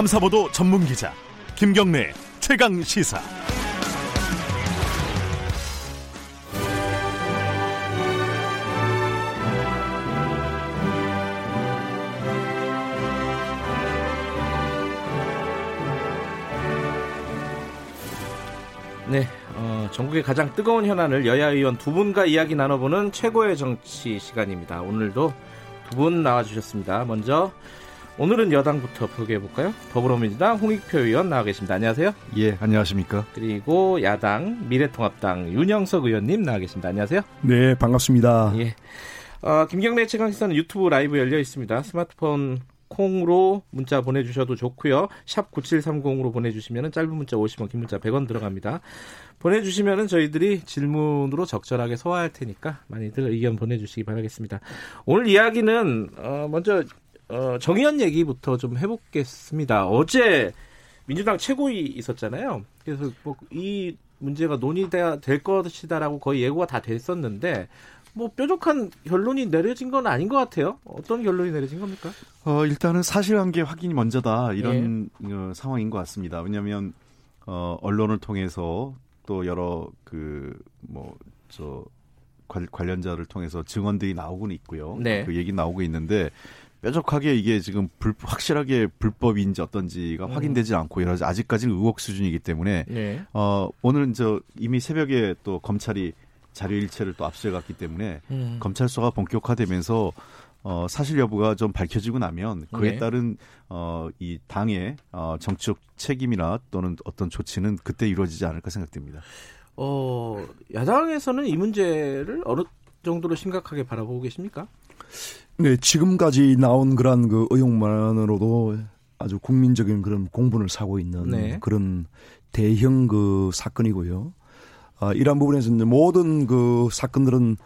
탐사보도 전문 기자 김경래 최강 시사. 네, 어, 전국의 가장 뜨거운 현안을 여야 의원 두 분과 이야기 나눠보는 최고의 정치 시간입니다. 오늘도 두 분 나와주셨습니다. 먼저 오늘은 여당부터 소개해 볼까요? 더불어민주당 홍익표 의원 나와 계십니다. 안녕하세요. 예, 안녕하십니까? 그리고 야당 미래통합당 윤영석 의원님 나와 계십니다. 안녕하세요. 네, 반갑습니다. 예. 어, 김경래 최강시사는 유튜브 라이브 열려 있습니다. 스마트폰 콩으로 문자 보내주셔도 좋고요. 샵 9730으로 보내주시면 짧은 문자 50원, 긴 문자 100원 들어갑니다. 보내주시면 저희들이 질문으로 적절하게 소화할 테니까 많이들 의견 보내주시기 바라겠습니다. 오늘 이야기는 어, 먼저 어, 정의연 얘기부터 좀 해보겠습니다. 어제 민주당 최고위 있었잖아요. 그래서 뭐 이 문제가 논의돼야 될 것이다라고 거의 예고가 다 됐었는데 뭐 뾰족한 결론이 내려진 건 아닌 것 같아요. 어떤 결론이 내려진 겁니까? 어, 일단은 사실관계 확인이 먼저다 이런 예. 어, 상황인 것 같습니다. 왜냐하면 어, 언론을 통해서 또 여러 그뭐저 관련자를 통해서 증언들이 나오고는 있고요. 네. 그 얘기 나오고 있는데 뾰족하게 이게 지금 불, 확실하게 불법인지 어떤지가 음. 확인되지 않고 여러 아직까지는 의혹 수준이기 때문에 네. 어 오늘은 저 이미 새벽에 또 검찰이 자료 일체를 또 압수해갔기 때문에 음. 검찰 수사가 본격화되면서 어, 사실 여부가 좀 밝혀지고 나면 그에 네. 따른 어, 이 당의 어, 정치적 책임이나 또는 어떤 조치는 그때 이루어지지 않을까 생각됩니다. 어, 야당에서는 이 문제를 어느 정도로 심각하게 바라보고 계십니까? 네, 지금까지 나온 그런 그 의혹만으로도 아주 국민적인 그런 공분을 사고 있는 네. 그런 대형 그 사건이고요. 아, 이러한 부분에서 이제 모든 그 사건들은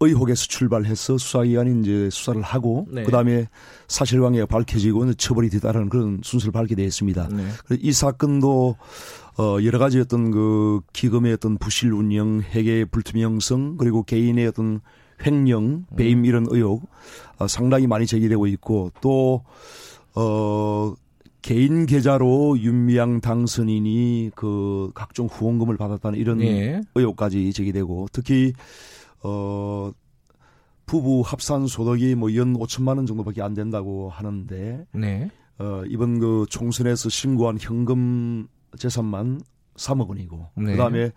의혹에서 출발해서 수사기관이 이제 수사를 하고 네. 그다음에 사실관계가 밝혀지고 처벌이 되다라는 그런 순서를 밟게 되어 있습니다. 네. 이 사건도 어 여러 가지 어떤 그 기금의 어떤 부실 운영, 회계의 불투명성 그리고 개인의 어떤 횡령, 배임 음. 이런 의혹 어, 상당히 많이 제기되고 있고 또 어 개인 계좌로 윤미향 당선인이 그 각종 후원금을 받았다는 이런 네. 의혹까지 제기되고 특히 어 부부 합산 소득이 뭐 연 5천만 원 정도밖에 안 된다고 하는데 네. 어 이번 그 총선에서 신고한 현금 재산만 3억 원이고 네. 그다음에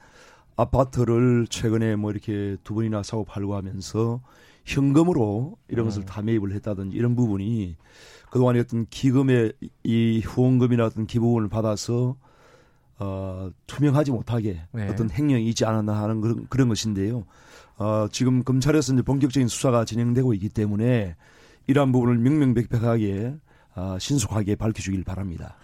아파트를 최근에 뭐 이렇게 두 번이나 사고 팔고 하면서 현금으로 이런 것을 음. 다 매입을 했다든지 이런 부분이 그동안에 어떤 기금의 이 후원금이나 어떤 기부금을 받아서 어, 투명하지 못하게 네. 어떤 행령이 있지 않았나 하는 그런, 그런 것인데요. 어, 지금 검찰에서 이제 본격적인 수사가 진행되고 있기 때문에 이러한 부분을 명명백백하게 어, 신속하게 밝혀주길 바랍니다.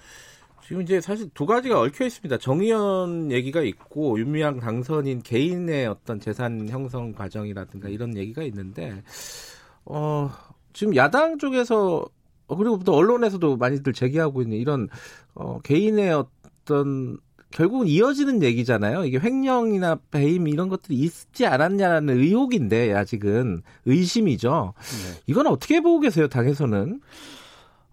지금 이제 사실 두 가지가 얽혀 있습니다. 정의연 얘기가 있고 윤미향 당선인 개인의 어떤 재산 형성 과정이라든가 이런 얘기가 있는데 어 지금 야당 쪽에서 어, 그리고 또 언론에서도 많이들 제기하고 있는 이런 어, 개인의 어떤 결국은 이어지는 얘기잖아요. 이게 횡령이나 배임 이런 것들이 있지 않았냐는 의혹인데 아직은 의심이죠. 네. 이건 어떻게 보고 계세요, 당에서는?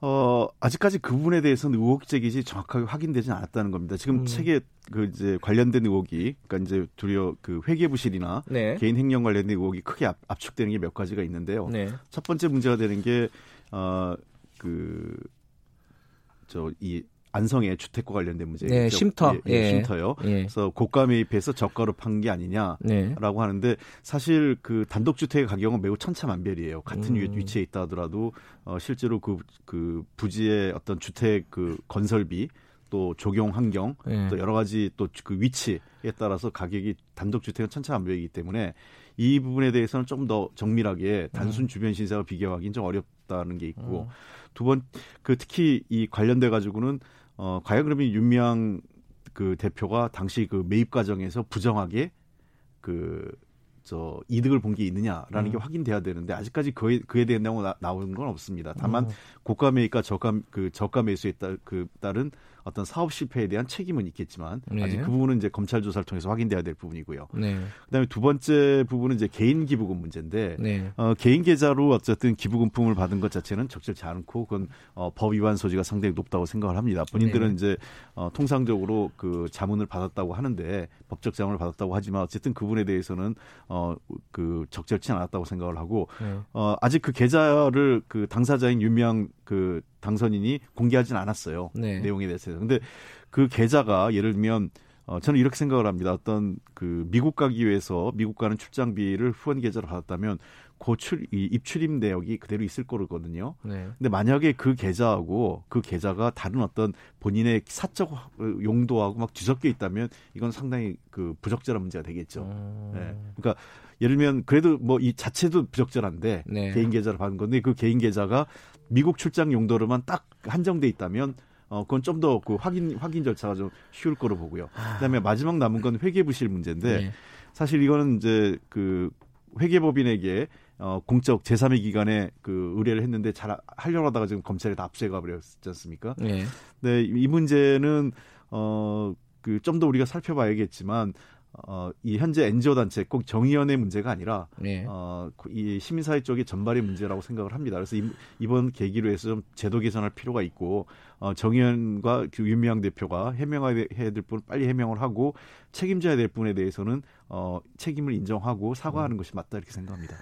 어, 아직까지 그 부분에 대해서는 의혹 제기지 정확하게 확인되지 않았다는 겁니다. 지금 음. 책에 그 이제 관련된 의혹이 그러니까 이제 두려 그 회계 부실이나 네. 개인 횡령 관련된 의혹이 크게 압, 축되는 게 몇 가지가 있는데요. 네. 첫 번째 문제가 되는 게 어, 그, 저, 이, 안성의 주택과 관련된 문제. 네, 쉼터. 예, 예, 쉼터요. 예. 그래서 고가 매입해서 저가로 판 게 아니냐라고 네. 하는데 사실 그 단독 주택의 가격은 매우 천차만별이에요. 같은 음. 위치에 있다 하더라도 어 실제로 그, 그 부지의 어떤 주택 그 건설비 또 적용 환경 네. 또 여러 가지 또 그 위치에 따라서 가격이 단독 주택은 천차만별이기 때문에 이 부분에 대해서는 좀 더 정밀하게 단순 음. 주변 신사와 비교하기는 좀 어렵다는 게 있고 음. 두번 그 특히 이 관련돼 가지고는 어 과연 그러면 윤미향 그 대표가 당시 그 매입 과정에서 부정하게 그 저 이득을 본 게 있느냐라는 음. 게 확인돼야 되는데 아직까지 그에 그에 대한 내용 나, 나오는 건 없습니다. 다만 음. 고가 매입과 저가 그 저가 매수에 따, 그 따른 어떤 사업 실패에 대한 책임은 있겠지만 네. 아직 그 부분은 이제 검찰 조사를 통해서 확인돼야 될 부분이고요. 네. 그다음에 두 번째 부분은 이제 개인 기부금 문제인데 네. 어, 개인 계좌로 어쨌든 기부금품을 받은 것 자체는 적절치 않고 그건 어, 법 위반 소지가 상당히 높다고 생각을 합니다. 본인들은 네. 이제 어, 통상적으로 그 자문을 받았다고 하는데 법적 자문을 받았다고 하지만 어쨌든 그 부분에 대해서는 어, 그 적절치 않았다고 생각을 하고 네. 어, 아직 그 계좌를 그 당사자인 윤미향 그 당선인이 공개하진 않았어요. 네. 내용에 대해서. 근데 그 계좌가 예를 들면 어, 저는 이렇게 생각을 합니다. 어떤 그 미국 가기 위해서 미국 가는 출장비를 후원 계좌로 받았다면 고출 이 입출입 내역이 그대로 있을 거거든요. 네. 근데 만약에 그 계좌하고 그 계좌가 다른 어떤 본인의 사적 용도하고 막 뒤섞여 있다면 이건 상당히 그 부적절한 문제가 되겠죠. 어... 네. 그러니까 예를 들면 그래도 뭐 이 자체도 부적절한데 네. 개인 계좌를 받은 건데 그 개인 계좌가 미국 출장 용도로만 딱 한정돼 있다면 어 그건 좀 더 그 확인 확인 절차가 좀 쉬울 거로 보고요. 그다음에 마지막 남은 건 회계 부실 문제인데 네. 사실 이거는 이제 그 회계법인에게 어 공적 제3의 기관에 그 의뢰를 했는데 잘 하려고 하다가 지금 검찰에 다 압수해 가 버렸지 않습니까? 네. 네, 이 문제는 어 그 좀 더 우리가 살펴봐야겠지만 어 이 현재 NGO 단체 꼭 정의연의 문제가 아니라 네. 어, 이 시민사회 쪽의 전발의 문제라고 생각을 합니다. 그래서 이, 이번 계기로 해서 좀 제도 개선할 필요가 있고, 어, 정의연과 그 윤미향 대표가 해명해야 될 부분 빨리 해명을 하고 책임져야 될 부분에 대해서는 어, 책임을 인정하고 사과하는 것이 맞다 이렇게 생각합니다.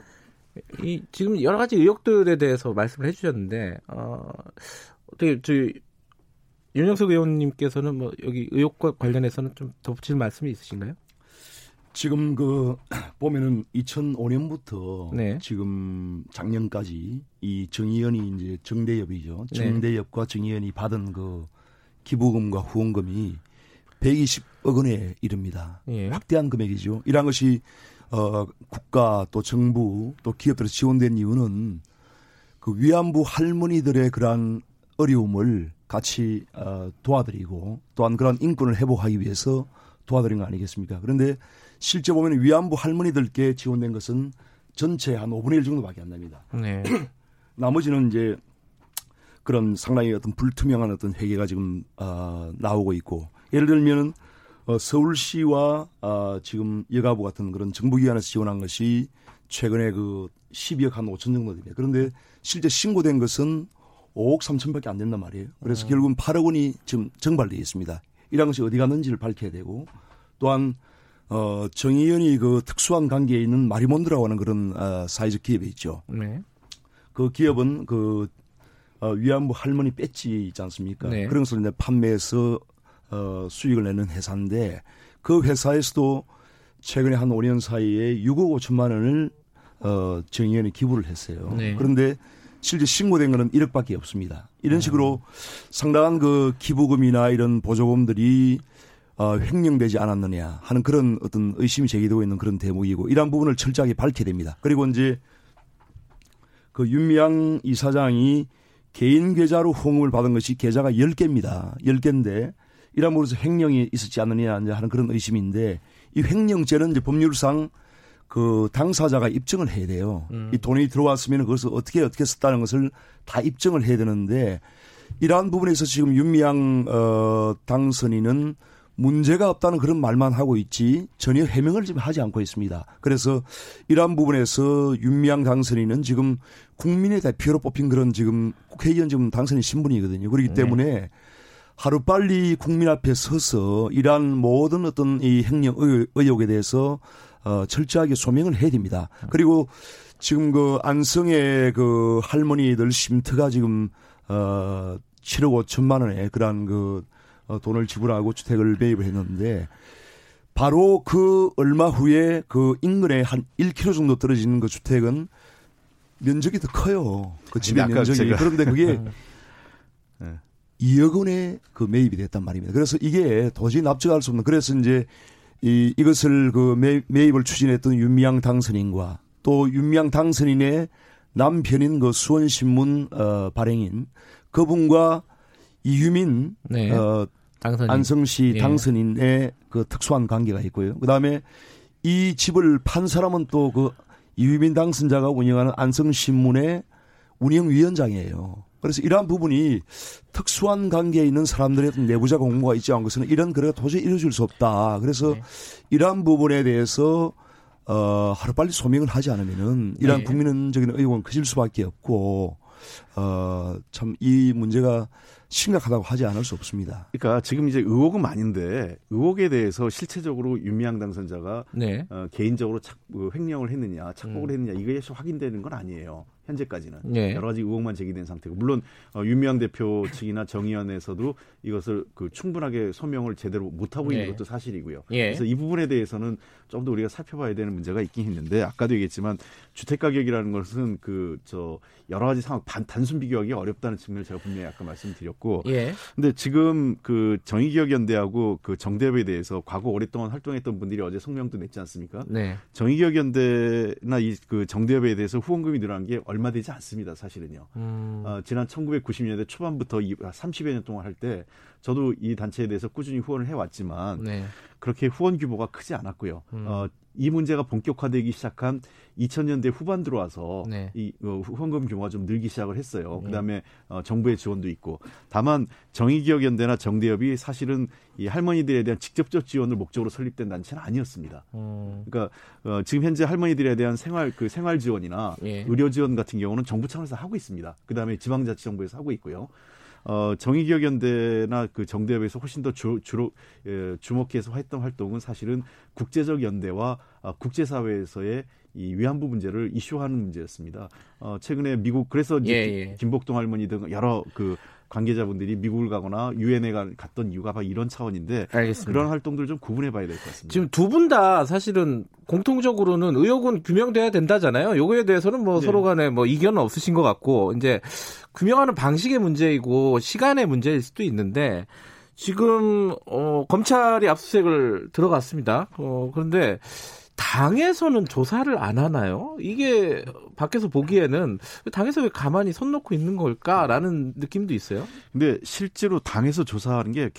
이 지금 여러 가지 의혹들에 대해서 말씀을 해주셨는데 어, 어떻게 저희 윤영석 의원님께서는 뭐 여기 의혹과 관련해서는 좀 덧붙일 말씀이 있으신가요? 지금 그 보면은 2005년부터 네. 지금 작년까지 이 정의연이 이제 정대협이죠. 네. 정대협과 정의연이 받은 그 기부금과 후원금이 120억 원에 이릅니다. 예. 확대한 금액이죠. 이러한 것이 어 국가 또 정부 또 기업들에서 지원된 이유는 그 위안부 할머니들의 그러한 어려움을 같이 어, 도와드리고 또한 그런 인권을 회복하기 위해서 도와드린 거 아니겠습니까? 그런데 실제 보면 위안부 할머니들께 지원된 것은 전체 한 5분의 1 정도밖에 안 납니다. 네. 나머지는 이제 그런 상당히 어떤 불투명한 어떤 회계가 지금 어, 나오고 있고 예를 들면은 어, 서울시와 어, 지금 여가부 같은 그런 정부기관에서 지원한 것이 최근에 그 12억 한 5천 정도 됩니다. 그런데 실제 신고된 것은 5억 3천밖에 안 된단 말이에요. 그래서 결국은 8억 원이 지금 정발되어 있습니다. 이런 것이 어디 갔는지를 밝혀야 되고 또한 어, 정의연이 그 특수한 관계에 있는 마리몬드라고 하는 그런 어, 사회적 기업이 있죠. 네. 그 기업은 그 어, 위안부 할머니 배지 있지 않습니까? 네. 그런 것을 이제 판매해서 어, 수익을 내는 회사인데 그 회사에서도 최근에 한 5년 사이에 6억 5천만 원을 어, 정의연이 기부를 했어요. 네. 그런데 실제 신고된 거는 1억밖에 없습니다. 이런 식으로 상당한 그 기부금이나 이런 보조금들이 어, 횡령되지 않았느냐 하는 그런 어떤 의심이 제기되고 있는 그런 대목이고 이러한 부분을 철저하게 밝혀야 됩니다. 그리고 이제 그 윤미향 이사장이 개인 계좌로 후원금을 받은 것이 계좌가 10개입니다. 10개인데 이런 부분에서 횡령이 있었지 않느냐 하는 그런 의심인데 이 횡령죄는 이제 법률상 그 당사자가 입증을 해야 돼요. 이 돈이 들어왔으면 그것을 어떻게 어떻게 썼다는 것을 다 입증을 해야 되는데 이러한 부분에서 지금 윤미향 어 당선인은 문제가 없다는 그런 말만 하고 있지 전혀 해명을 지금 하지 않고 있습니다. 그래서 이러한 부분에서 윤미향 당선인은 지금 국민의 대표로 뽑힌 그런 지금 국회의원 지금 당선인 신분이거든요. 그렇기 때문에 하루 빨리 국민 앞에 서서 이러한 모든 어떤 이 행령 의- 의혹에 대해서 어, 철저하게 소명을 해야 됩니다. 그리고 지금 그 안성의 그 할머니들 쉼터가 지금 어 7억 5천만 원의 그러한 그 어, 돈을 지불하고 주택을 매입을 했는데 바로 그 얼마 후에 그 인근에 한 1km 정도 떨어지는 그 주택은 면적이 더 커요. 그 집의 면적이. 제가- 그런데 그게 네. 2억 원에 그 매입이 됐단 말입니다. 그래서 이게 도저히 납득할 수 없는 그래서 이제 이 이것을 그 매, 매입을 추진했던 윤미향 당선인과 또 윤미향 당선인의 남편인 그 수원신문 어 발행인 그분과 이유민 네. 어 당선인. 안성시 예. 당선인의 그 특수한 관계가 있고요. 그다음에 이 집을 판 사람은 또 그 이유민 당선자가 운영하는 안성신문의 운영위원장이에요. 그래서 이러한 부분이 특수한 관계에 있는 사람들의 내부자 공모가 있지 않은 것은 이런 거래가 도저히 이루어질 수 없다. 그래서 네. 이러한 부분에 대해서 어, 하루빨리 소명을 하지 않으면은 이러한 네. 국민적인 의혹은 커질 수밖에 없고 어, 참 이 문제가 심각하다고 하지 않을 수 없습니다. 그러니까 지금 이제 의혹은 많은데 의혹에 대해서 실체적으로 윤미향 당선자가 네. 어, 개인적으로 착, 뭐 횡령을 했느냐, 착복을 음. 했느냐 이게 확인되는 건 아니에요. 현재까지는 네. 여러 가지 의혹만 제기된 상태고 물론 어, 윤미향 대표 측이나 정의원에서도 이것을 그 충분하게 소명을 제대로 못 하고 있는 네. 것도 사실이고요. 예. 그래서 이 부분에 대해서는 좀 더 우리가 살펴봐야 되는 문제가 있긴 있는데 아까도 얘기했지만 주택 가격이라는 것은 그 저 여러 가지 상황 단, 단순 비교하기 어렵다는 측면을 제가 분명히 아까 말씀드렸고, 예. 근데 지금 그 정의기억연대하고 그 정대협에 대해서 과거 오랫동안 활동했던 분들이 어제 성명도 냈지 않습니까? 네. 정의기억연대나 이 그 정대협에 대해서 후원금이 늘어난 게 얼마 되지 않습니다. 사실은요. 음. 어, 지난 1990년대 초반부터 이 30여 년 동안 할 때 저도 이 단체에 대해서 꾸준히 후원을 해왔지만 네. 그렇게 후원 규모가 크지 않았고요. 음. 어, 이 문제가 본격화되기 시작한 2000년대 후반 들어와서 네. 이 어, 후원금 규모가 좀 늘기 시작을 했어요. 네. 그다음에 어, 정부의 지원도 있고 다만 정의기억연대나 정대협이 사실은 이 할머니들에 대한 직접적 지원을 목적으로 설립된 단체는 아니었습니다. 음. 그러니까 어, 지금 현재 할머니들에 대한 생활 그 생활 지원이나 예. 의료 지원 같은 경우는 정부 차원에서 하고 있습니다. 그다음에 지방자치정부에서 하고 있고요. 어, 정의기억연대나 그 정대협에서 훨씬 더 주, 주로 예, 주목해서 했던 활동은 사실은 국제적 연대와 어, 국제사회에서의 이 위안부 문제를 이슈하는 문제였습니다. 어, 최근에 미국 그래서 예, 예. 김복동 할머니 등 여러 그 관계자분들이 미국을 가거나 유엔에 갔던 이유가 바로 이런 차원인데 알겠습니다. 그런 활동들 좀 구분해 봐야 될 것 같습니다. 지금 두 분 다 사실은 공통적으로는 의혹은 규명돼야 된다잖아요. 요거에 대해서는 뭐 네. 서로 간에 뭐 이견은 없으신 것 같고 이제 규명하는 방식의 문제이고 시간의 문제일 수도 있는데 지금 어 검찰이 압수수색을 들어갔습니다. 어 그런데 당에서는 조사를 안 하나요? 이게 밖에서 보기에는 당에서 왜 가만히 손 놓고 있는 걸까라는 느낌도 있어요. 근데 실제로 당에서 조사하는 게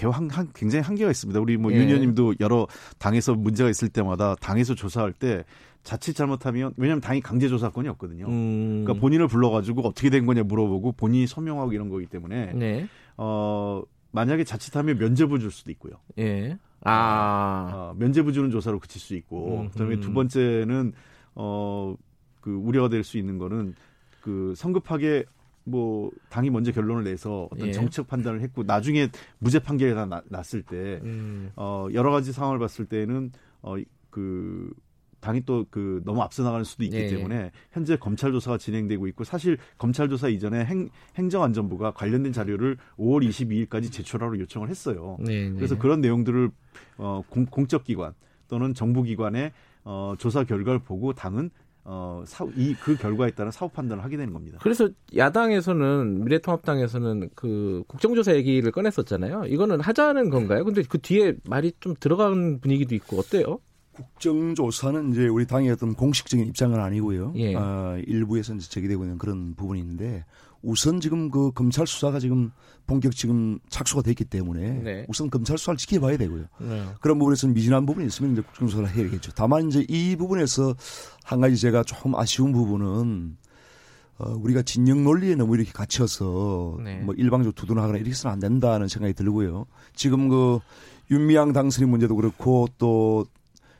굉장히 한계가 있습니다. 우리 뭐 예. 윤현님도 여러 당에서 문제가 있을 때마다 당에서 조사할 때 자칫 잘못하면 왜냐하면 당이 강제 조사권이 없거든요. 음. 그러니까 본인을 불러가지고 어떻게 된 거냐 물어보고 본인이 서명하고 이런 거기 때문에 네. 어 만약에 자칫하면 면제부 줄 수도 있고요. 예. 아. 어, 면제부 주는 조사로 그칠 수 있고, 음, 그다음에 두 번째는 어 그 우려가 될 수 있는 거는 그 성급하게 뭐 당이 먼저 결론을 내서 어떤 예. 정책 판단을 했고 나중에 무죄 판결이 나, 났을 때 음. 어 여러 가지 상황을 봤을 때는 어 그 당이 또 그 너무 앞서 나가는 수도 있기 네. 때문에 현재 검찰 조사가 진행되고 있고 사실 검찰 조사 이전에 행, 행정안전부가 관련된 자료를 5월 22일까지 제출하러 요청을 했어요. 네, 네. 그래서 그런 내용들을 어, 공, 공적 기관 또는 정부 기관의 어, 조사 결과를 보고 당은 어, 이, 그 결과에 따라 사후 판단을 하게 되는 겁니다. 그래서 야당에서는, 미래통합당에서는 그 국정조사 얘기를 꺼냈었잖아요. 이거는 하자는 건가요? 근데 그 뒤에 말이 좀 들어간 분위기도 있고, 어때요? 국정조사는 이제 우리 당의 어떤 공식적인 입장은 아니고요. 예. 어, 일부에서 이제 제기되고 있는 그런 부분인데 우선 지금 그 검찰 수사가 지금 본격 지금 착수가 됐기 때문에 네. 우선 검찰 수사를 지켜봐야 되고요. 네. 그런 부분에서 미진한 부분이 있으면 이제 국정조사를 해야겠죠. 다만 이제 이 부분에서 한 가지 제가 조금 아쉬운 부분은 어, 우리가 진영 논리에 너무 이렇게 갇혀서 네. 뭐 일방적으로 두둔하거나 이렇게 해서는 안 된다는 생각이 들고요. 지금 그 윤미향 당선인 문제도 그렇고 또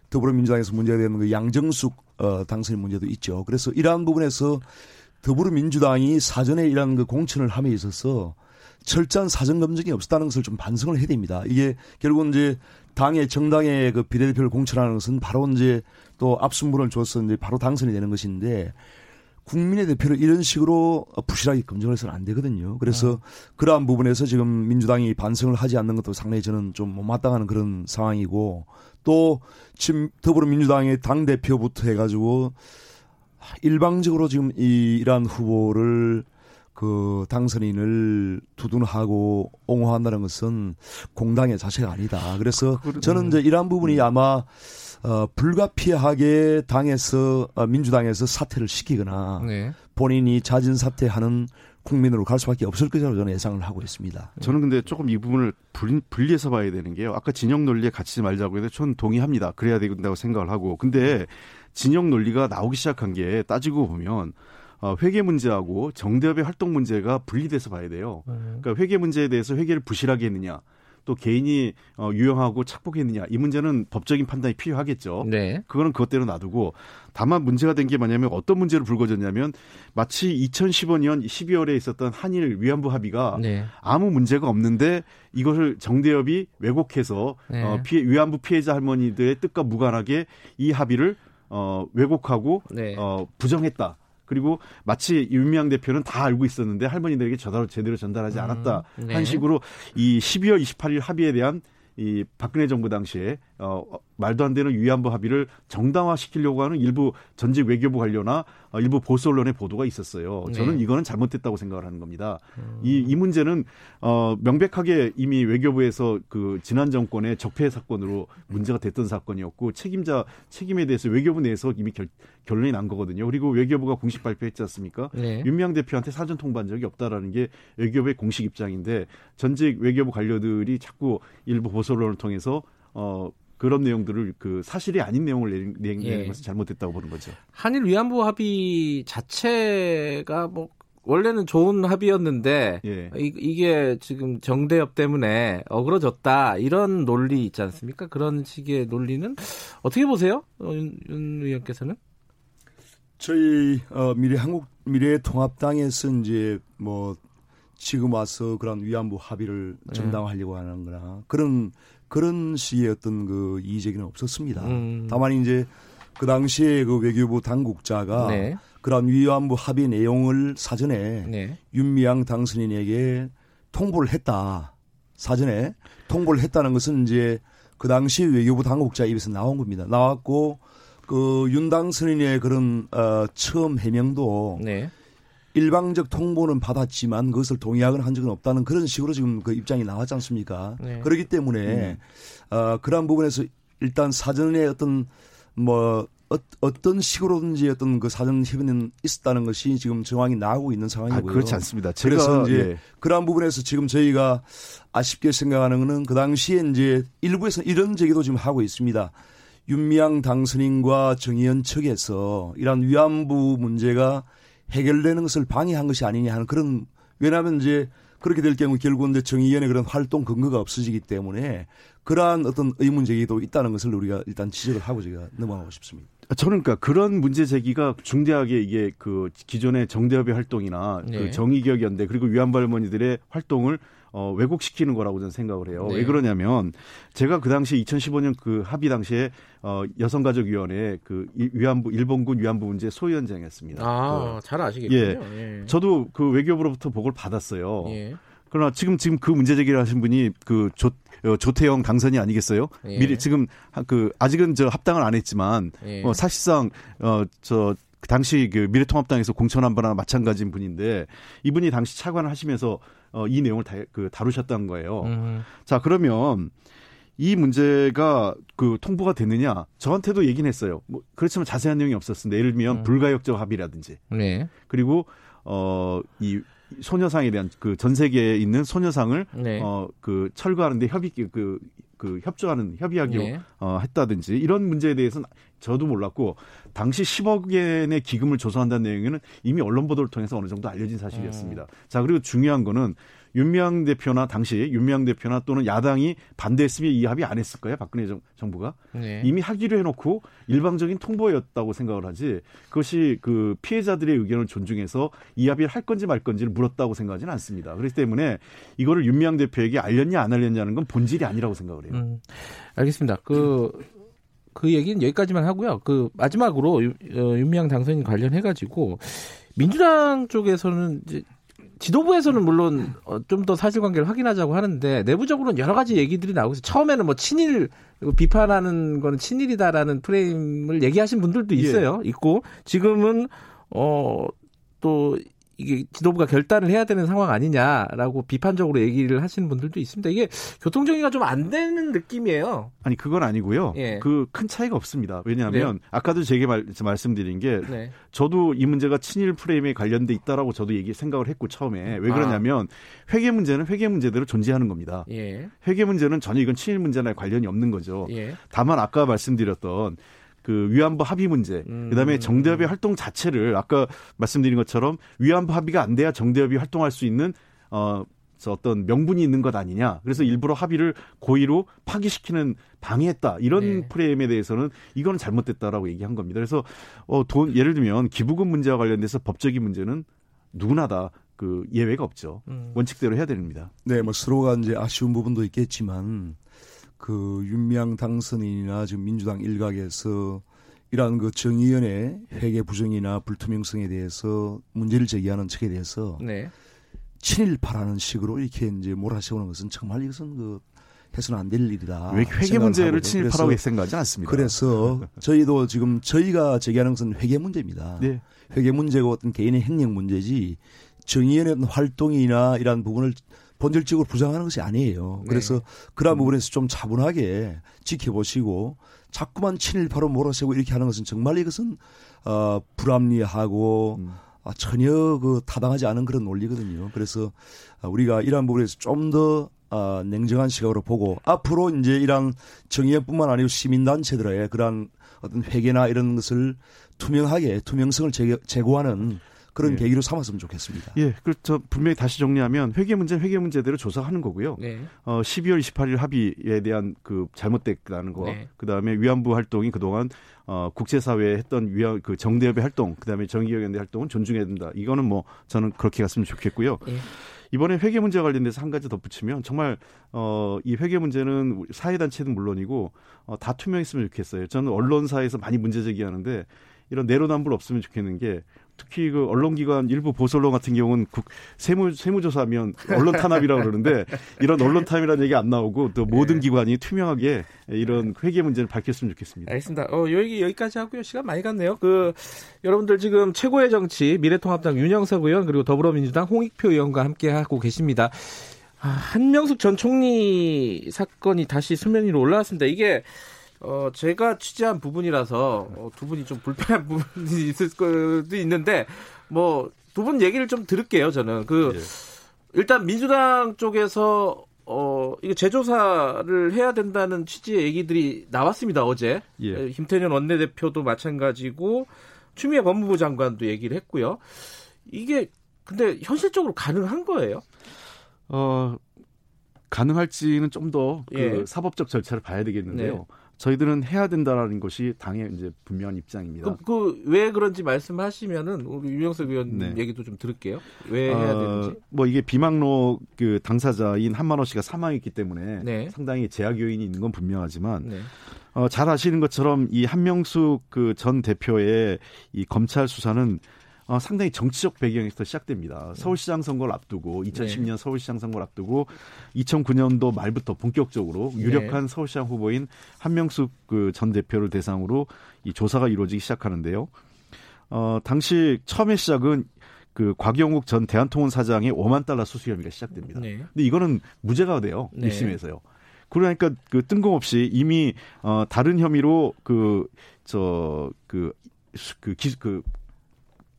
더불어민주당에서 문제가 되는 그 양정숙 어, 당선인 문제도 있죠. 그래서 이러한 부분에서 더불어민주당이 사전에 이러한 그 공천을 함에 있어서 철저한 사전 검증이 없었다는 것을 좀 반성을 해야 됩니다. 이게 결국은 이제 당의 정당의 그 비례대표를 공천하는 것은 바로 이제 또 압수물을 줘서 이제 바로 당선이 되는 것인데 국민의 대표를 이런 식으로 부실하게 검증을 해서는 안 되거든요. 그래서 어. 그러한 부분에서 지금 민주당이 반성을 하지 않는 것도 상당히 저는 좀 못마땅한 그런 상황이고 또 지금 더불어민주당의 당 대표부터 해가지고 일방적으로 지금 이 이러한 후보를 그 당선인을 두둔하고 옹호한다는 것은 공당의 자세가 아니다. 그래서 저는 이제 이러한 부분이 아마 어, 불가피하게 당에서 어, 민주당에서 사퇴를 시키거나 네. 본인이 자진 사퇴하는 국민으로 갈 수밖에 없을 것이라고 저는 예상을 하고 있습니다. 저는 근데 조금 이 부분을 분리, 해서 봐야 되는 게요. 아까 진영 논리에 같이 말자고 해도 저는 동의합니다. 그래야 된다고 생각을 하고. 근데 진영 논리가 나오기 시작한 게 따지고 보면 어, 회계 문제하고 정대협의 활동 문제가 분리돼서 봐야 돼요. 음. 그러니까 회계 문제에 대해서 회계를 부실하게 했느냐, 또 개인이 어, 유용하고 착복했느냐 이 문제는 법적인 판단이 필요하겠죠. 네. 그거는 그것대로 놔두고 다만 문제가 된 게 뭐냐면 어떤 문제로 불거졌냐면 마치 2015년 12월에 있었던 한일 위안부 합의가 네. 아무 문제가 없는데 이것을 정대협이 왜곡해서 네. 어, 피해, 위안부 피해자 할머니들의 뜻과 무관하게 이 합의를 어, 왜곡하고 네. 어, 부정했다. 그리고 마치 윤미향 대표는 다 알고 있었는데 할머니들에게 저대로 제대로 전달하지 음, 않았다 음, 네. 한 식으로 이 12월 28일 합의에 대한 이 박근혜 정부 당시에 어 말도 안 되는 위안부 합의를 정당화시키려고 하는 일부 전직 외교부 관료나 어, 일부 보수 언론의 보도가 있었어요. 네. 저는 이거는 잘못됐다고 생각을 하는 겁니다. 음. 이, 이 문제는 어, 명백하게 이미 외교부에서 그 지난 정권의 적폐 사건으로 문제가 됐던 사건이었고 책임자 책임에 대해서 외교부 내에서 이미 결, 결론이 난 거거든요. 그리고 외교부가 공식 발표했지 않습니까? 네. 윤미향 대표한테 사전 통보한 적이 없다라는 게 외교부의 공식 입장인데 전직 외교부 관료들이 자꾸 일부 보수 언론을 통해서 어 그런 내용들을 그 사실이 아닌 내용을 내는 예. 것은 잘못됐다고 보는 거죠. 한일 위안부 합의 자체가 뭐 원래는 좋은 합의였는데 예. 이, 게 지금 정대협 때문에 어그러졌다 이런 논리 있지 않습니까? 그런 식의 논리는 어떻게 보세요, 어, 윤, 윤 의원께서는? 저희 어, 미래 한국 미래 통합당에서 이제 뭐 지금 와서 그런 위안부 합의를 네. 정당화하려고 하는 거나 그런 그런 식의 어떤 그 이의제기는 없었습니다. 음. 다만 이제 그 당시에 그 외교부 당국자가 네. 그런 위안부 합의 내용을 사전에 네. 윤미향 당선인에게 통보를 했다. 사전에 통보를 했다는 것은 이제 그 당시 외교부 당국자 입에서 나온 겁니다. 나왔고 그 윤 당선인의 그런 어 처음 해명도 네. 일방적 통보는 받았지만 그것을 동의하거나 한 적은 없다는 그런 식으로 지금 그 입장이 나왔지 않습니까? 네. 그렇기 때문에 음. 어, 그러한 부분에서 일단 사전에 어떤 뭐 어, 떤 식으로든지 어떤 그 사전 협의는 있었다는 것이 지금 정황이 나오고 있는 상황이고요. 아, 그렇지 않습니다. 제가, 그래서 이제 예. 그러한 부분에서 지금 저희가 아쉽게 생각하는 것은 그 당시에 이제 일부에서 이런 제기도 지금 하고 있습니다. 윤미향 당선인과 정의연 측에서 이러한 위안부 문제가 해결되는 것을 방해한 것이 아니냐 하는 그런 왜냐하면 이제 그렇게 될 경우 결국은 이제 정의위원회 그런 활동 근거가 없어지기 때문에 그러한 어떤 의문 제기도 있다는 것을 우리가 일단 지적을 하고 제가 넘어가고 싶습니다. 저는 그러니까 그런 문제 제기가 중대하게 이게 그 기존의 정대협의 활동이나 그 네. 그 정의기억연대 그리고 위안부 할머니들의 활동을 어, 왜곡시키는 거라고 저는 생각을 해요. 네. 왜 그러냐면 제가 그 당시 2015년 그 합의 당시에 어, 여성가족위원회 그 위안부 일본군 위안부 문제 소위원장이었습니다. 아, 그, 잘 아시겠군요. 예. 예. 저도 그 외교부로부터 보고를 받았어요. 예. 그러나 지금 지금 그 문제 제기를 하신 분이 그 조, 어, 조태영 당선이 아니겠어요? 예. 미리 지금 그 아직은 저 합당을 안 했지만 예. 어, 사실상 어저 그 당시 그 미래통합당에서 공천한 바나 마찬가지인 분인데 이분이 당시 차관을 하시면서 어, 이 내용을 다, 그 다루셨다는 거예요. 음. 자 그러면 이 문제가 그 통보가 됐느냐 저한테도 얘기는 했어요. 뭐 그렇지만 자세한 내용이 없었습니다. 예를 들면 음. 불가역적 합의라든지 네. 그리고 어이 소녀상에 대한 그 전 세계에 있는 소녀상을 네. 어그 철거하는데 협의 그 그 협조하는 협의하기로 네. 어, 했다든지 이런 문제에 대해서는 저도 몰랐고 당시 10억 엔의 기금을 조성한다는 내용에는 이미 언론 보도를 통해서 어느 정도 알려진 사실이었습니다. 음. 자 그리고 중요한 거는 윤미향 대표나 당시 윤미향 대표나 또는 야당이 반대했으면 이 합의 안 했을 거예요. 박근혜 정, 부가 네. 이미 하기로 해놓고 일방적인 통보였다고 생각을 하지 그것이 그 피해자들의 의견을 존중해서 이 합의를 할 건지 말 건지를 물었다고 생각하지는 않습니다. 그렇기 때문에 이거를 윤미향 대표에게 알렸냐 안 알렸냐는 건 본질이 아니라고 생각을 해요. 음, 알겠습니다. 그, 그 얘기는 여기까지만 하고요. 그 마지막으로 어, 윤미향 당선인 관련해 가지고 민주당 쪽에서는 이제 지도부에서는 물론 어, 좀더 사실관계를 확인하자고 하는데 내부적으로는 여러 가지 얘기들이 나오고 있어요. 처음에는 뭐 친일 비판하는 거는 친일이다라는 프레임을 얘기하신 분들도 예. 있어요. 예. 있고 지금은 어또 이게 지도부가 결단을 해야 되는 상황 아니냐라고 비판적으로 얘기를 하시는 분들도 있습니다. 이게 교통 정리가 좀 안 되는 느낌이에요. 아니 그건 아니고요. 예. 그큰 차이가 없습니다. 왜냐하면 네. 아까도 제게 말, 말씀드린 게 네. 저도 이 문제가 친일 프레임에 관련돼 있다라고 저도 얘기 생각을 했고 처음에 왜 그러냐면 아. 회계 문제는 회계 문제대로 존재하는 겁니다. 예. 회계 문제는 전혀 이건 친일 문제나 관련이 없는 거죠. 예. 다만 아까 말씀드렸던 그 위안부 합의 문제, 음. 그다음에 정대협의 활동 자체를 아까 말씀드린 것처럼 위안부 합의가 안 돼야 정대협이 활동할 수 있는 어 어떤 명분이 있는 것 아니냐. 그래서 일부러 합의를 고의로 파기시키는 방해했다. 이런 네. 프레임에 대해서는 이거는 잘못됐다라고 얘기한 겁니다. 그래서 어 돈 예를 들면 기부금 문제와 관련돼서 법적인 문제는 누구나 다 그 예외가 없죠. 음. 원칙대로 해야 됩니다. 네, 뭐 서로가 이제 아쉬운 부분도 있겠지만 그 윤미향 당선인이나 지금 민주당 일각에서 이러한 그 정의연의 회계 부정이나 불투명성에 대해서 문제를 제기하는 측에 대해서 네. 친일파라는 식으로 이렇게 이제 몰아세우는 것은 정말 이것은 그 해서는 안 될 일이다. 왜 회계 문제를. 친일파라고 그래서- 생각하지 않습니다. 그래서 저희도 지금 저희가 제기하는 것은 회계 문제입니다. 네. 회계 문제가 어떤 개인의 행령 문제지 정의연의 활동이나 이러한 부분을 본질적으로 부정하는 것이 아니에요. 그래서 네. 그러한 부분에서 좀 차분하게 지켜보시고 자꾸만 친일파로 몰아세우고 이렇게 하는 것은 정말 이것은 어, 불합리하고 음. 아, 전혀 그 타당하지 않은 그런 논리거든요. 그래서 아, 우리가 이러한 부분에서 좀더 아, 냉정한 시각으로 보고 앞으로 이제 이러한 정의연뿐만 아니고 시민단체들의 그러한 어떤 회계나 이런 것을 투명하게 투명성을 제, 제고하는 그런 예. 계기로 삼았으면 좋겠습니다. 예, 그렇죠. 분명히 다시 정리하면 회계 문제 는 회계 문제대로 조사하는 거고요. 네. 어, 12월 28일 합의에 대한 그 잘못됐다는 거, 네. 그 다음에 위안부 활동이 그동안 어, 국제사회에 했던 위안 그 정대협의 활동, 그 다음에 정의연대 활동은 존중해야 된다. 이거는 뭐 저는 그렇게 갔으면 좋겠고요. 예. 이번에 회계 문제와 관련돼서 한 가지 덧붙이면 정말 어, 이 회계 문제는 사회단체는 물론이고 어, 다 투명했으면 좋겠어요. 저는 언론사에서 많이 문제 제기하는데 이런 내로남불 없으면 좋겠는 게 특히 그 언론기관 일부 보수 언론 같은 경우는 국, 세무 세무조사하면 언론 탄압이라고 그러는데 이런 언론 탄압이라는 얘기 안 나오고 또 모든 네. 기관이 투명하게 이런 회계 문제를 밝혔으면 좋겠습니다. 알겠습니다. 어, 여기, 여기까지 하고요. 시간 많이 갔네요. 그, 여러분들 지금 최고의 정치, 미래통합당 윤영석 의원, 그리고 더불어민주당 홍익표 의원과 함께 하고 계십니다. 아, 한명숙 전 총리 사건이 다시 수면 위로 올라왔습니다. 이게, 어, 제가 취재한 부분이라서, 어, 두 분이 좀 불편한 부분이 있을 것도 있는데, 뭐, 두 분 얘기를 좀 들을게요, 저는. 그, 예. 일단 민주당 쪽에서 어 이거 재조사를 해야 된다는 취지의 얘기들이 나왔습니다 어제 예. 에, 김태년 원내대표도 마찬가지고 추미애 법무부 장관도 얘기를 했고요 이게 근데 현실적으로 가능한 거예요? 어, 가능할지는 좀 더그 예. 사법적 절차를 봐야 되겠는데요. 네. 저희들은 해야 된다라는 것이 당의 이제 분명한 입장입니다. 그왜 그런지 말씀하시면은 우리 유영석 의원 네. 얘기도 좀 들을게요. 왜 해야 되는지. 뭐 이게 비망로 그 당사자인 한만호 씨가 사망했기 때문에 네. 상당히 제약 요인이 있는 건 분명하지만 네. 어, 잘 아시는 것처럼 이 한명숙 그 전 대표의 이 검찰 수사는 어, 상당히 정치적 배경에서 시작됩니다. 서울시장 선거를 앞두고 2010년 서울시장 선거를 앞두고 2009년도 말부터 본격적으로 유력한 서울시장 후보인 한명숙 그 전 대표를 대상으로 이 조사가 이루어지기 시작하는데요. 어, 당시 처음에 시작은 그 곽영욱 전 대한통운 사장의 5만 달러 수수 혐의가 시작됩니다. 네. 근데 이거는 무죄가 돼요. 네. 1심에서요. 그러니까 그 뜬금없이 이미 어 다른 혐의로 그 저그그기그그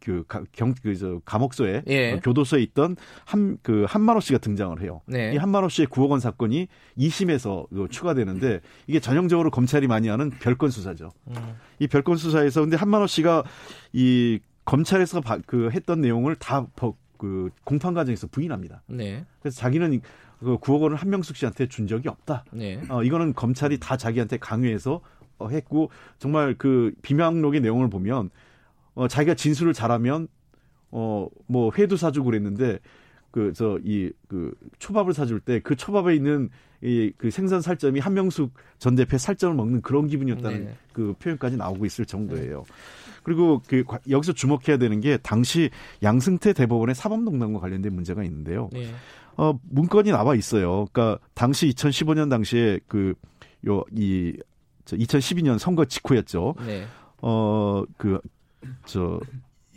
경 그 저 감옥소에 예. 어, 교도소에 있던 한 그 한만호 씨가 등장을 해요. 네. 이 한만호 씨의 9억 원 사건이 2심에서 그 추가되는데 이게 전형적으로 검찰이 많이 하는 별건 수사죠. 음. 이 별건 수사에서 근데 한만호 씨가 이 검찰에서 바- 그 했던 내용을 다 그 공판 과정에서 부인합니다. 네. 그래서 자기는 그 9억 원을 한명숙 씨한테 준 적이 없다. 네. 어, 이거는 검찰이 다 자기한테 강요해서 어, 했고 정말 그 비명록의 내용을 보면 어, 자기가 진술을 잘하면 어, 뭐 회도 사주고 그랬는데 그 저 이 그 초밥을 사줄 때 그 초밥에 있는 이 그 생선 살점이 한명숙 전 대표 살점을 먹는 그런 기분이었다는 네. 그 표현까지 나오고 있을 정도예요. 그리고 그 과- 여기서 주목해야 되는 게 당시 양승태 대법원의 사법농단과 관련된 문제가 있는데요. 네. 어, 문건이 나와 있어요. 그러니까 당시 2015년 당시에 그 요 이 2012년 선거 직후였죠. 네. 어, 그 저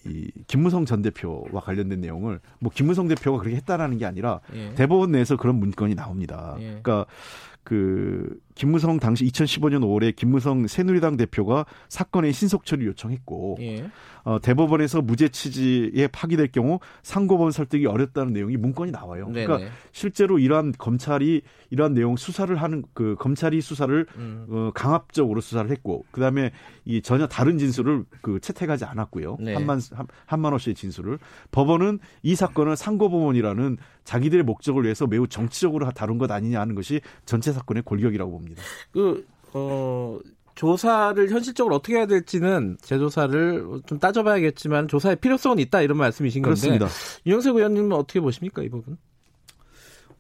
이 김무성 전 대표와 관련된 내용을 뭐 김무성 대표가 그렇게 했다라는 게 아니라 예. 대법원 내에서 그런 문건이 나옵니다. 예. 그러니까 그 김무성 당시 2015년 5월에 김무성 새누리당 대표가 사건의 신속 처리 요청했고 예. 어, 대법원에서 무죄 취지에 파기될 경우 상고범 설득이 어렵다는 내용이 문건이 나와요. 네네. 그러니까 실제로 이러한 검찰이 이러한 내용 수사를 하는 그 검찰이 수사를 음. 어, 강압적으로 수사를 했고 그다음에 이 전혀 다른 진술을 그 채택하지 않았고요. 네. 한만 한, 한만호 씨의 진술을 법원은 이 사건을 상고법원이라는 자기들의 목적을 위해서 매우 정치적으로 다룬 것 아니냐 하는 것이 전체 사건의 골격이라고 봅니다. 그 어. 조사를 현실적으로 어떻게 해야 될지는 재조사를 좀 따져봐야겠지만 조사의 필요성은 있다 이런 말씀이신 건데 그렇습니다. 윤영석 의원님은 어떻게 보십니까 이 부분?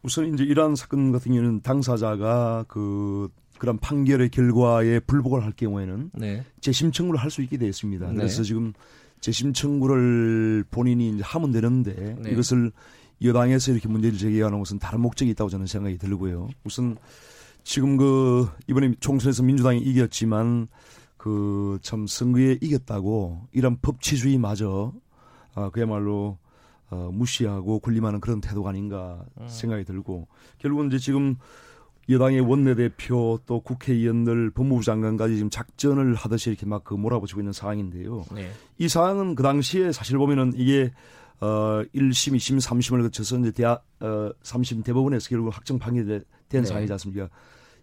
우선 이제 이러한 사건 같은 경우는 당사자가 그 그런 판결의 결과에 불복을 할 경우에는 네. 재심 청구를 할 수 있게 되어 있습니다. 네. 그래서 지금 재심 청구를 본인이 이제 하면 되는데 네. 이것을 여당에서 이렇게 문제를 제기하는 것은 다른 목적이 있다고 저는 생각이 들고요. 우선 지금 그 이번에 총선에서 민주당이 이겼지만 그 참 선거에 이겼다고 이런 법치주의마저 아 그야말로 어, 무시하고 군림하는 그런 태도가 아닌가 음. 생각이 들고 결국은 이제 지금 여당의 원내대표 또 국회의원들 법무부 장관까지 지금 작전을 하듯이 이렇게 막 그 몰아붙이고 있는 상황인데요. 네. 이 상황은 그 당시에 사실 보면은 이게 어 1심, 2심, 3심을 거쳐서 이제 대학 어 3심 대법원에서 결국 확정 판결된 네. 상황이지 않습니까?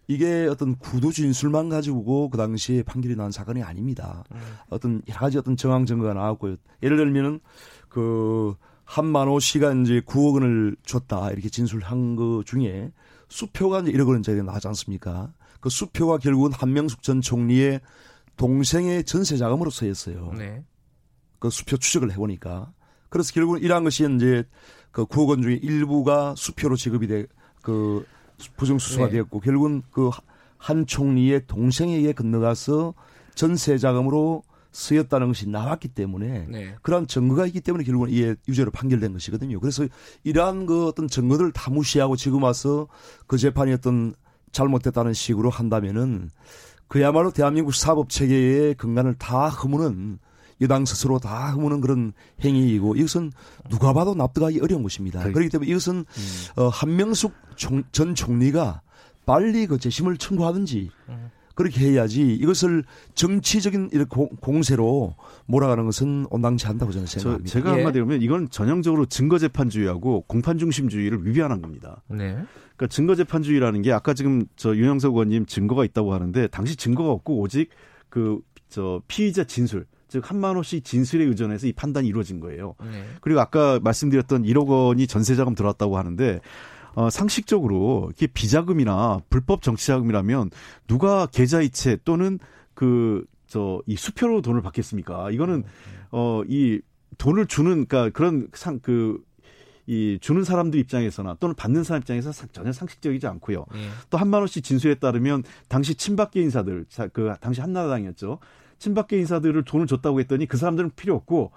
이게 어떤 구도 진술만 가지고 그 당시에 판결이 난 사건이 아닙니다. 음. 어떤 여러 가지 어떤 정황 증거가 나왔고요. 예를 들면은 그 한만호 씨가 이제 9억 원을 줬다 이렇게 진술한 거 중에 수표가 이제 1억 원짜리 나지 않습니까? 그 수표가 결국은 한명숙 전 총리의 동생의 전세 자금으로 쓰였어요. 네. 그 수표 추적을 해보니까. 그래서 결국은 이러한 것이 이제 그 9억 원 중에 일부가 수표로 지급이 돼, 그 부정수수가 네. 되었고 결국은 그 한 총리의 동생에게 건너가서 전세 자금으로 쓰였다는 것이 나왔기 때문에 네. 그러한 증거가 있기 때문에 결국은 이게 유죄로 판결된 것이거든요. 그래서 이러한 그 어떤 증거들을 다 무시하고 지금 와서 그 재판이 어떤 잘못됐다는 식으로 한다면은 그야말로 대한민국 사법 체계의 근간을 다 허무는 여당 스스로 다 허무는 그런 행위이고 이것은 누가 봐도 납득하기 어려운 것입니다. 그렇기 때문에 이것은 음. 어, 한명숙 총, 전 총리가 빨리 그 재심을 청구하든지 음. 그렇게 해야지 이것을 정치적인 공세로 몰아가는 것은 온당치 않다고 저는 생각합니다. 저, 제가 예. 한마디로 하면 이건 전형적으로 증거재판주의하고 공판중심주의를 위배하는 겁니다. 네. 그러니까 증거재판주의라는 게 아까 지금 저 윤영석 의원님 증거가 있다고 하는데 당시 증거가 없고 오직 그 저 피의자 진술 즉 한만호 씨 진술에 의존해서 이 판단이 이루어진 거예요. 네. 그리고 아까 말씀드렸던 1억 원이 전세 자금 들어왔다고 하는데 어, 상식적으로 이게 비자금이나 불법 정치자금이라면 누가 계좌이체 또는 그 저 이 수표로 돈을 받겠습니까? 이거는 어 이 돈을 주는 그러니까 그런 상그 이 주는 사람들 입장에서나 또는 받는 사람 입장에서 전혀 상식적이지 않고요. 예. 또 한만호 씨 진술에 따르면 당시 친박계 인사들, 그 당시 한나라당이었죠. 친박계 인사들을 돈을 줬다고 했더니 그 사람들은 필요 없고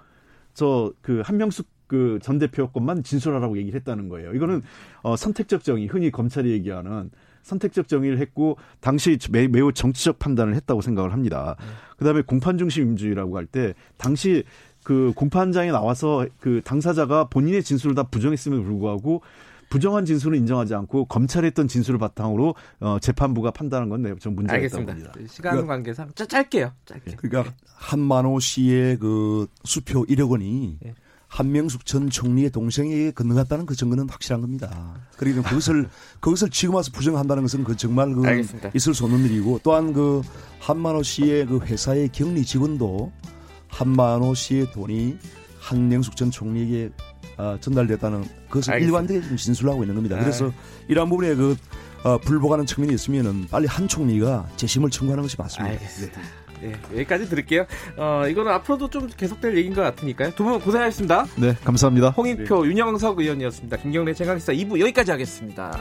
저 그 한명숙 그 전 대표 것만 진술하라고 얘기를 했다는 거예요. 이거는 어 선택적 정의, 흔히 검찰이 얘기하는 선택적 정의를 했고 당시 매, 매우 정치적 판단을 했다고 생각을 합니다. 네. 그다음에 공판 중심 민주주의라고 할 때 당시 그 공판장에 나와서 그 당사자가 본인의 진술을 다 부정했음에도 불구하고 부정한 진술을 인정하지 않고 검찰이 했던 진술을 바탕으로 어, 재판부가 판단한 건좀 문제가 있다고 봅니다. 시간 그러니까, 관계상 짧게요. 짧게. 그러니까 한만호 씨의 그 수표 1억 원이 네. 한명숙 전 총리의 동생에게 건너갔다는 그 증거는 확실한 겁니다. 그리고 그것을 그것을 지금 와서 부정한다는 것은 그 정말 그 있을 수 없는 일이고 또한 그 한만호 씨의 그 회사의 격리 직원도 한만호 씨의 돈이 한명숙 전 총리에게 어, 전달됐다는 그것을 일관되게 진술하고 있는 겁니다. 그래서 아. 이러한 부분에 그 어, 불복하는 측면이 있으면은 빨리 한 총리가 재심을 청구하는 것이 맞습니다. 알겠습니다. 네. 네, 여기까지 들을게요. 어, 이거는 앞으로도 좀 계속될 얘기인 것 같으니까요. 두 분 고생하셨습니다. 네, 감사합니다. 홍익표, 네. 윤영석 의원이었습니다. 김경래 최강시사 2부 여기까지 하겠습니다.